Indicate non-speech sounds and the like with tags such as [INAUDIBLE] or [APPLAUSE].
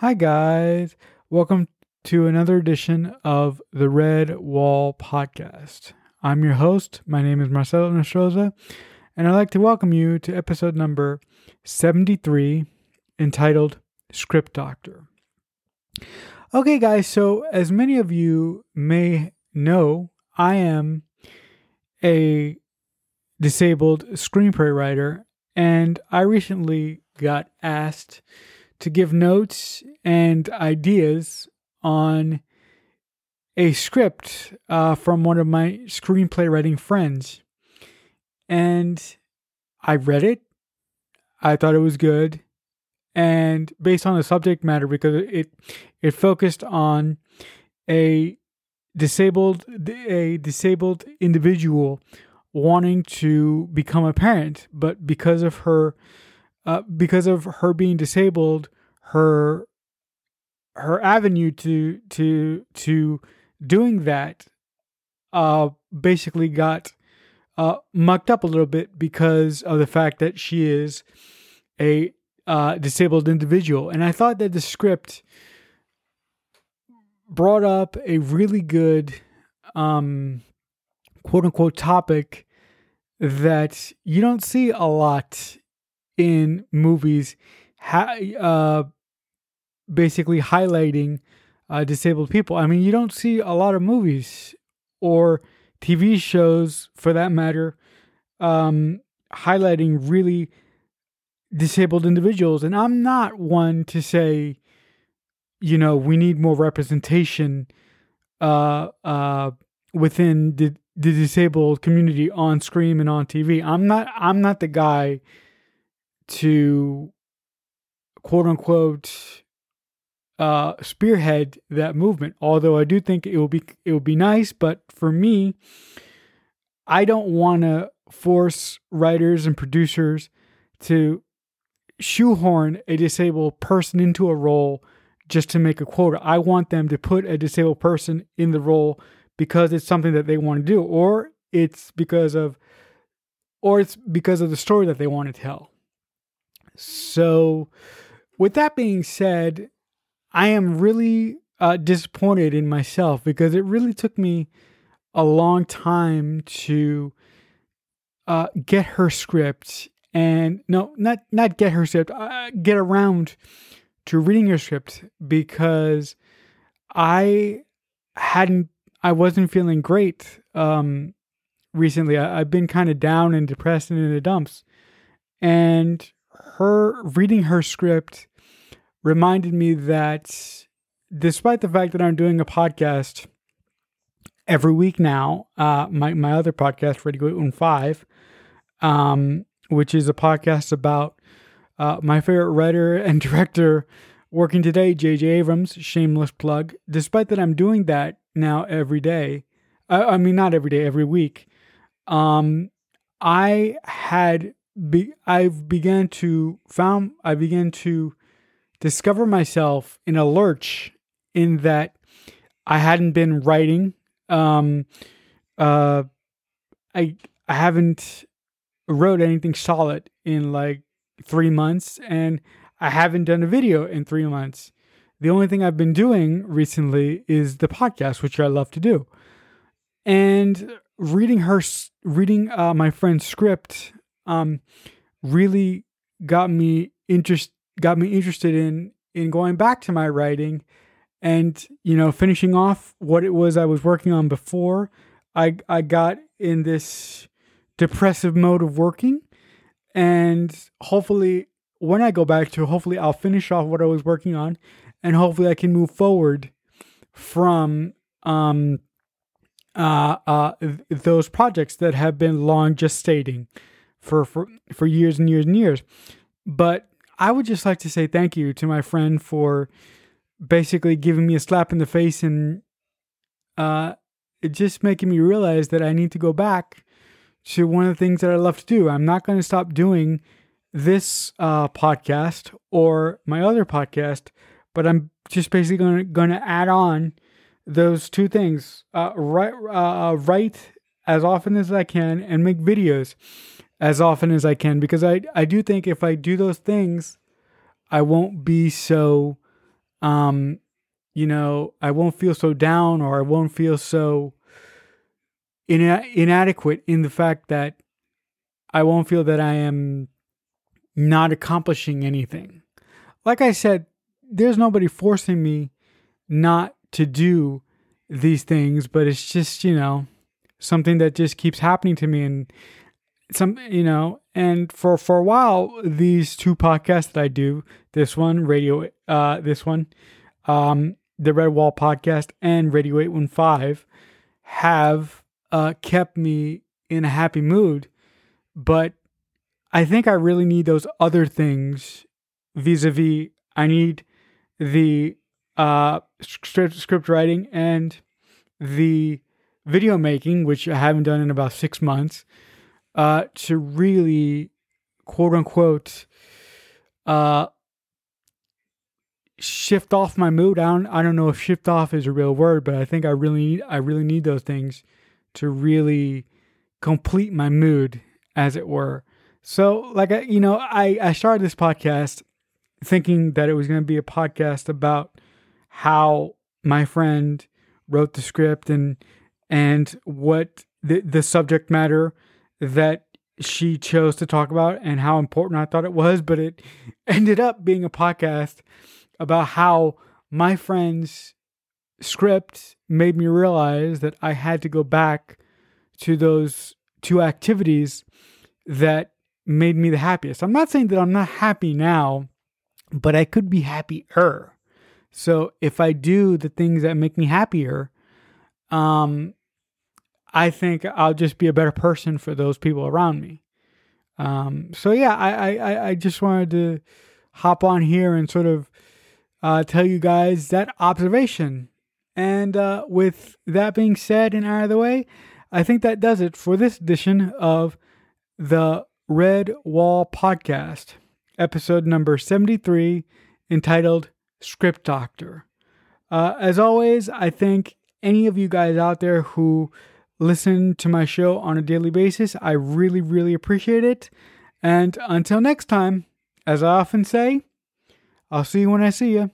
Hi, guys. Welcome to another edition of the Redwall Podcast. I'm your host. My name is Marcelo Nostroza, and I'd like to welcome you to episode number 73 entitled Script Doctor. Okay, guys, so as many of you may know, I am a disabled screenplay writer, and I recently got asked to give notes and ideas on a script uh, from one of my screenplay writing friends. And I read it. I thought it was good. And based on the subject matter, because it it focused on a disabled a disabled individual wanting to become a parent, but because of her uh, because of her being disabled, her her avenue to to to doing that uh basically got uh mucked up a little bit because of the fact that she is a uh disabled individual. And i thought that the script brought up a really good um quote unquote topic that you don't see a lot in movies ha- uh, basically highlighting uh, disabled people. I mean, you don't see a lot of movies or TV shows, for that matter, um, highlighting really disabled individuals. And I'm not one to say, you know, we need more representation uh, uh, within the, the disabled community on screen and on TV. I'm not. I'm not the guy to quote unquote uh, spearhead that movement. Although I do think it will be it will be nice, but for me, I don't want to force writers and producers to shoehorn a disabled person into a role just to make a quota. I want them to put a disabled person in the role because it's something that they want to do, or it's because of, or it's because of the story that they want to tell. So, with that being said, I am really uh, disappointed in myself because it really took me a long time to uh, get her script and no, not not get her script, uh, get around to reading her script because I hadn't, I wasn't feeling great um, recently. I, have been kind of down and depressed and in the dumps, and her reading her script reminded me that despite the fact that I'm doing a podcast every week now, uh, my, my other podcast, Ready Go 5, um, which is a podcast about uh, my favorite writer [LAUGHS] and director working today, J.J. Abrams, shameless plug. Despite that I'm doing that now every day, I, I mean, not every day, every week, um, I had be, I've began to found I began to discover myself in a lurch in that I hadn't been writing. Um, uh, I I haven't wrote anything solid in like three months, and I haven't done a video in three months. The only thing I've been doing recently is the podcast, which I love to do, and reading her reading uh, my friend's script um, really got me interest got me interested in in going back to my writing and you know finishing off what it was I was working on before I I got in this depressive mode of working and hopefully when I go back to hopefully I'll finish off what I was working on and hopefully I can move forward from um uh uh those projects that have been long gestating for, for, for years and years and years. But I would just like to say thank you to my friend for basically giving me a slap in the face and uh, just making me realize that I need to go back to one of the things that I love to do. I'm not going to stop doing this uh, podcast or my other podcast, but I'm just basically going to add on those two things: uh, write, uh, write as often as I can and make videos as often as I can because I I do think if I do those things, I won't be so um, you know, I won't feel so down or I won't feel so ina- inadequate in the fact that I won't feel that I am not accomplishing anything. Like I said, there's nobody forcing me not to do these things, but it's just, you know, something that just keeps happening to me and some you know and for for a while these two podcasts that i do this one radio uh this one um the redwall podcast and radio 815 have uh kept me in a happy mood but i think i really need those other things vis-a-vis i need the uh script, script writing and the video making which i haven't done in about six months uh, to really quote unquote uh, shift off my mood. I don't I don't know if shift off is a real word, but I think I really need I really need those things to really complete my mood, as it were. So like I you know, I, I started this podcast thinking that it was gonna be a podcast about how my friend wrote the script and and what the the subject matter that she chose to talk about and how important I thought it was, but it [LAUGHS] ended up being a podcast about how my friend's script made me realize that I had to go back to those two activities that made me the happiest. I'm not saying that I'm not happy now, but I could be happier. So if I do the things that make me happier, um, I think I'll just be a better person for those people around me. Um, so yeah, I, I, I just wanted to hop on here and sort of uh, tell you guys that observation. And uh, with that being said and out of the way, I think that does it for this edition of the Red Wall Podcast, episode number 73, entitled Script Doctor. Uh, as always, I thank any of you guys out there who listen to my show on a daily basis. I really, really appreciate it. And until next time, as I often say, I'll see you when I see you.